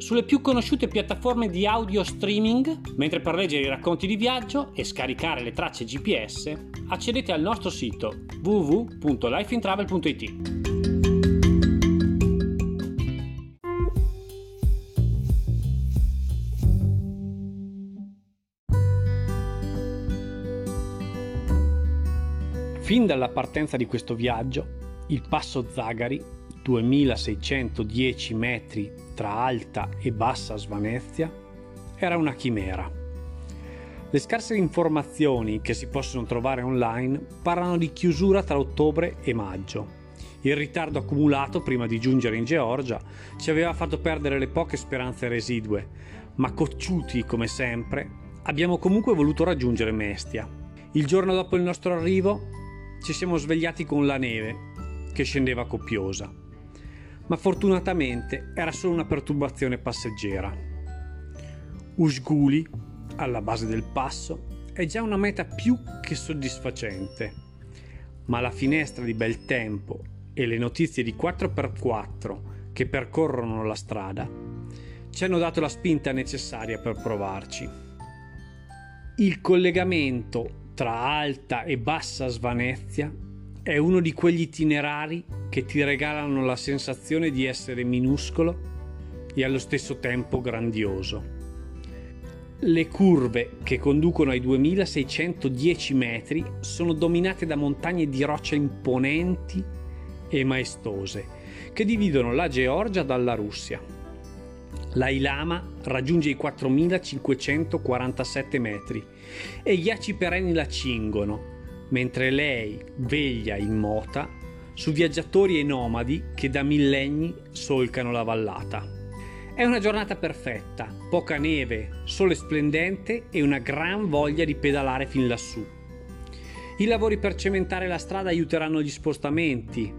sulle più conosciute piattaforme di audio streaming, mentre per leggere i racconti di viaggio e scaricare le tracce GPS accedete al nostro sito www.lifeintravel.it. Fin dalla partenza di questo viaggio, il passo Zagari 2610 metri tra alta e bassa Svanezia, era una chimera. Le scarse informazioni che si possono trovare online parlano di chiusura tra ottobre e maggio. Il ritardo accumulato prima di giungere in Georgia ci aveva fatto perdere le poche speranze residue, ma cocciuti come sempre, abbiamo comunque voluto raggiungere Mestia. Il giorno dopo il nostro arrivo ci siamo svegliati con la neve che scendeva copiosa ma fortunatamente era solo una perturbazione passeggera. Usguli, alla base del passo, è già una meta più che soddisfacente, ma la finestra di bel tempo e le notizie di 4x4 che percorrono la strada ci hanno dato la spinta necessaria per provarci. Il collegamento tra alta e bassa Svanezia è uno di quegli itinerari che ti regalano la sensazione di essere minuscolo e allo stesso tempo grandioso. Le curve che conducono ai 2610 metri sono dominate da montagne di roccia imponenti e maestose che dividono la Georgia dalla Russia. La Ilama raggiunge i 4547 metri e ghiacci perenni la cingono, mentre lei veglia in mota su viaggiatori e nomadi che da millenni solcano la vallata. È una giornata perfetta, poca neve, sole splendente e una gran voglia di pedalare fin lassù. I lavori per cementare la strada aiuteranno gli spostamenti,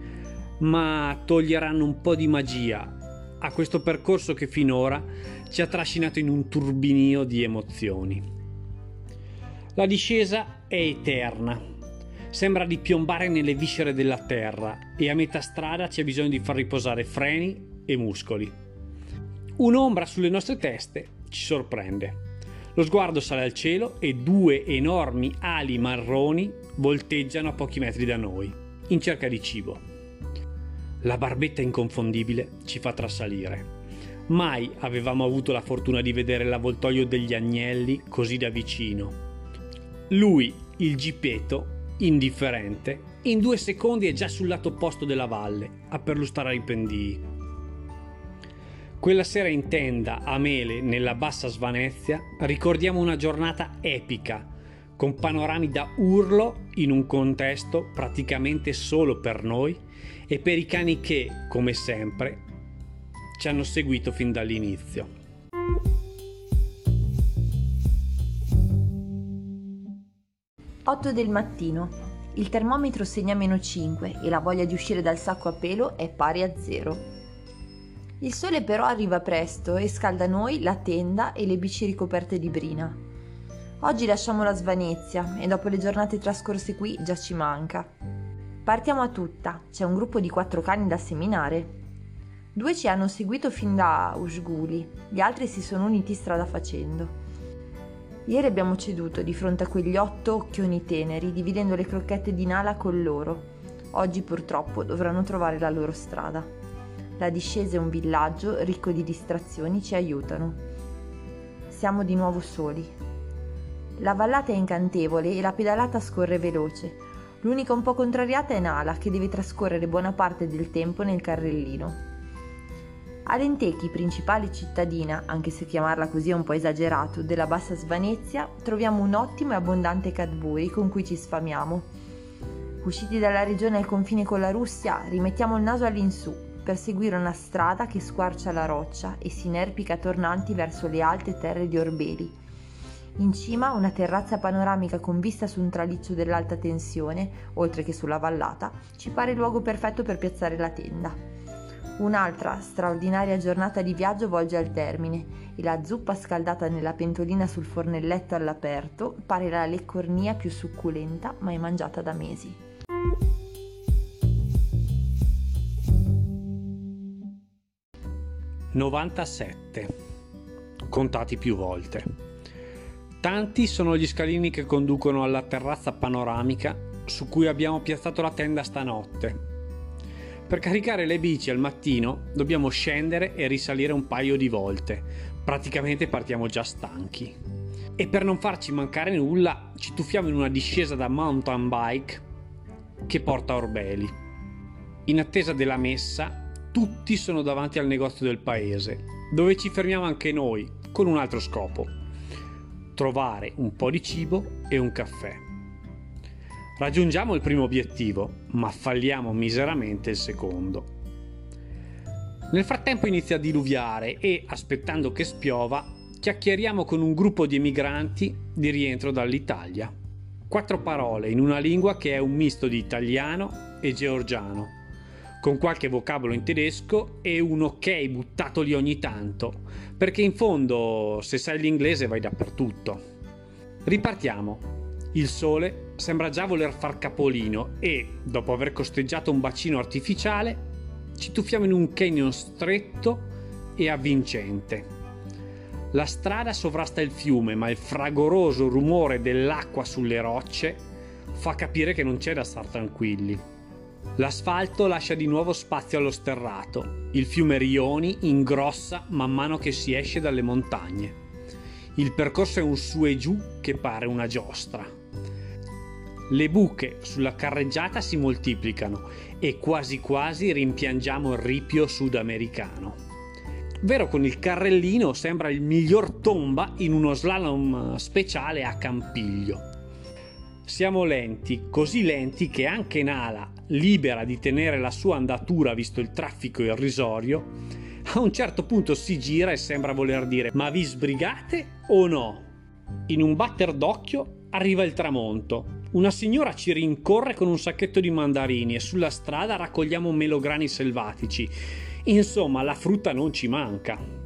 ma toglieranno un po' di magia a questo percorso che finora ci ha trascinato in un turbinio di emozioni. La discesa è eterna, sembra di piombare nelle viscere della terra e a metà strada c'è bisogno di far riposare freni e muscoli. Un'ombra sulle nostre teste ci sorprende. Lo sguardo sale al cielo e due enormi ali marroni volteggiano a pochi metri da noi, in cerca di cibo. La barbetta inconfondibile ci fa trasalire. Mai avevamo avuto la fortuna di vedere l'avvoltoio degli agnelli così da vicino. Lui, il gipeto, indifferente, in due secondi è già sul lato opposto della valle, a perlustare i pendii. Quella sera in tenda a Mele, nella bassa Svanezia, ricordiamo una giornata epica, con panorami da urlo in un contesto praticamente solo per noi e per i cani che, come sempre, ci hanno seguito fin dall'inizio. 8 del mattino. Il termometro segna meno 5 e la voglia di uscire dal sacco a pelo è pari a zero. Il sole però arriva presto e scalda noi, la tenda e le bici ricoperte di brina. Oggi lasciamo la Svanezia e dopo le giornate trascorse qui già ci manca. Partiamo a tutta, c'è un gruppo di quattro cani da seminare. Due ci hanno seguito fin da Usguli, gli altri si sono uniti strada facendo. Ieri abbiamo ceduto di fronte a quegli otto occhioni teneri, dividendo le crocchette di Nala con loro. Oggi purtroppo dovranno trovare la loro strada. La discesa e un villaggio ricco di distrazioni ci aiutano. Siamo di nuovo soli. La vallata è incantevole e la pedalata scorre veloce. L'unica un po' contrariata è Nala, che deve trascorrere buona parte del tempo nel carrellino. A Lentechi, principale cittadina, anche se chiamarla così è un po' esagerato, della bassa Svanezia, troviamo un ottimo e abbondante Cadbury con cui ci sfamiamo. Usciti dalla regione al confine con la Russia, rimettiamo il naso all'insù per seguire una strada che squarcia la roccia e si inerpica tornanti verso le alte terre di Orbeli, in cima una terrazza panoramica con vista su un traliccio dell'alta tensione, oltre che sulla vallata, ci pare il luogo perfetto per piazzare la tenda. Un'altra straordinaria giornata di viaggio volge al termine e la zuppa scaldata nella pentolina sul fornelletto all'aperto pare la leccornia più succulenta mai mangiata da mesi. Novantasette. Contati più volte. Tanti sono gli scalini che conducono alla terrazza panoramica su cui abbiamo piazzato la tenda stanotte. Per caricare le bici al mattino dobbiamo scendere e risalire un paio di volte. Praticamente partiamo già stanchi. E per non farci mancare nulla ci tuffiamo in una discesa da mountain bike che porta a Orbeli. In attesa della messa, tutti sono davanti al negozio del paese, dove ci fermiamo anche noi, con un altro scopo trovare un po' di cibo e un caffè. Raggiungiamo il primo obiettivo, ma falliamo miseramente il secondo. Nel frattempo inizia a diluviare e, aspettando che spiova, chiacchieriamo con un gruppo di emigranti di rientro dall'Italia. Quattro parole in una lingua che è un misto di italiano e georgiano con qualche vocabolo in tedesco e un ok buttato lì ogni tanto, perché in fondo se sai l'inglese vai dappertutto. Ripartiamo. Il sole sembra già voler far capolino e, dopo aver costeggiato un bacino artificiale, ci tuffiamo in un canyon stretto e avvincente. La strada sovrasta il fiume, ma il fragoroso rumore dell'acqua sulle rocce fa capire che non c'è da star tranquilli. L'asfalto lascia di nuovo spazio allo sterrato. Il fiume Rioni ingrossa man mano che si esce dalle montagne. Il percorso è un su e giù che pare una giostra. Le buche sulla carreggiata si moltiplicano e quasi quasi rimpiangiamo il ripio sudamericano. Vero con il carrellino sembra il miglior tomba in uno slalom speciale a Campiglio. Siamo lenti, così lenti che anche Nala, libera di tenere la sua andatura visto il traffico irrisorio, a un certo punto si gira e sembra voler dire ma vi sbrigate o no? In un batter d'occhio arriva il tramonto. Una signora ci rincorre con un sacchetto di mandarini e sulla strada raccogliamo melograni selvatici. Insomma, la frutta non ci manca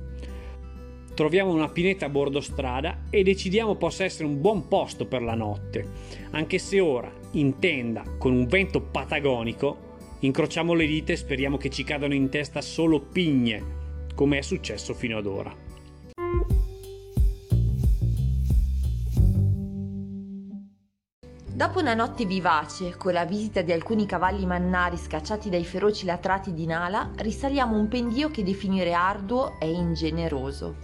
troviamo una pineta a bordo strada e decidiamo possa essere un buon posto per la notte, anche se ora, in tenda, con un vento patagonico, incrociamo le dita e speriamo che ci cadano in testa solo pigne, come è successo fino ad ora. Dopo una notte vivace, con la visita di alcuni cavalli mannari scacciati dai feroci latrati di Nala, risaliamo un pendio che definire arduo è ingeneroso.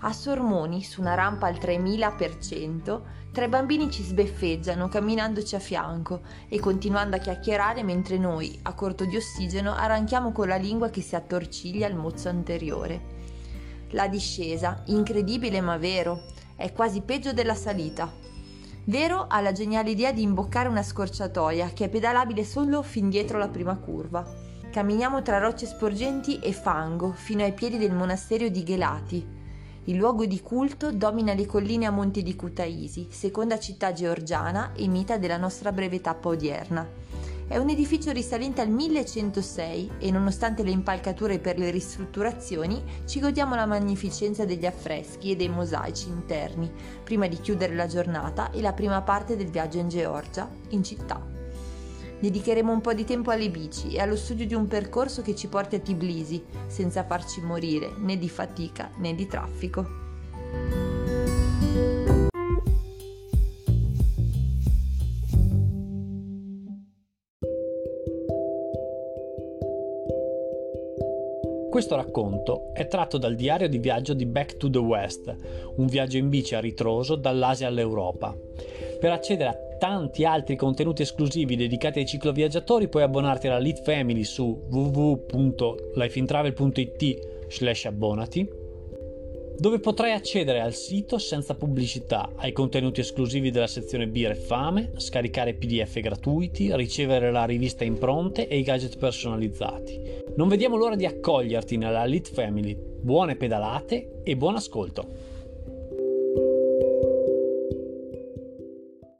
A Sormoni, su una rampa al 3000%, tre bambini ci sbeffeggiano camminandoci a fianco e continuando a chiacchierare mentre noi, a corto di ossigeno, arranchiamo con la lingua che si attorciglia al mozzo anteriore. La discesa, incredibile ma vero, è quasi peggio della salita. Vero ha la geniale idea di imboccare una scorciatoia che è pedalabile solo fin dietro la prima curva. Camminiamo tra rocce sporgenti e fango fino ai piedi del monastero di Ghelati, il luogo di culto domina le colline a monte di Kutaisi, seconda città georgiana e mita della nostra breve tappa odierna. È un edificio risalente al 1106 e nonostante le impalcature per le ristrutturazioni ci godiamo la magnificenza degli affreschi e dei mosaici interni, prima di chiudere la giornata e la prima parte del viaggio in Georgia, in città. Dedicheremo un po' di tempo alle bici e allo studio di un percorso che ci porti a Tbilisi, senza farci morire né di fatica né di traffico. Questo racconto è tratto dal diario di viaggio di Back to the West, un viaggio in bici a ritroso dall'Asia all'Europa. Per accedere a tanti altri contenuti esclusivi dedicati ai cicloviaggiatori puoi abbonarti alla Lead Family su www.lifeintravel.it slash abbonati dove potrai accedere al sito senza pubblicità, ai contenuti esclusivi della sezione birra e fame, scaricare pdf gratuiti, ricevere la rivista impronte e i gadget personalizzati. Non vediamo l'ora di accoglierti nella Lead Family. Buone pedalate e buon ascolto!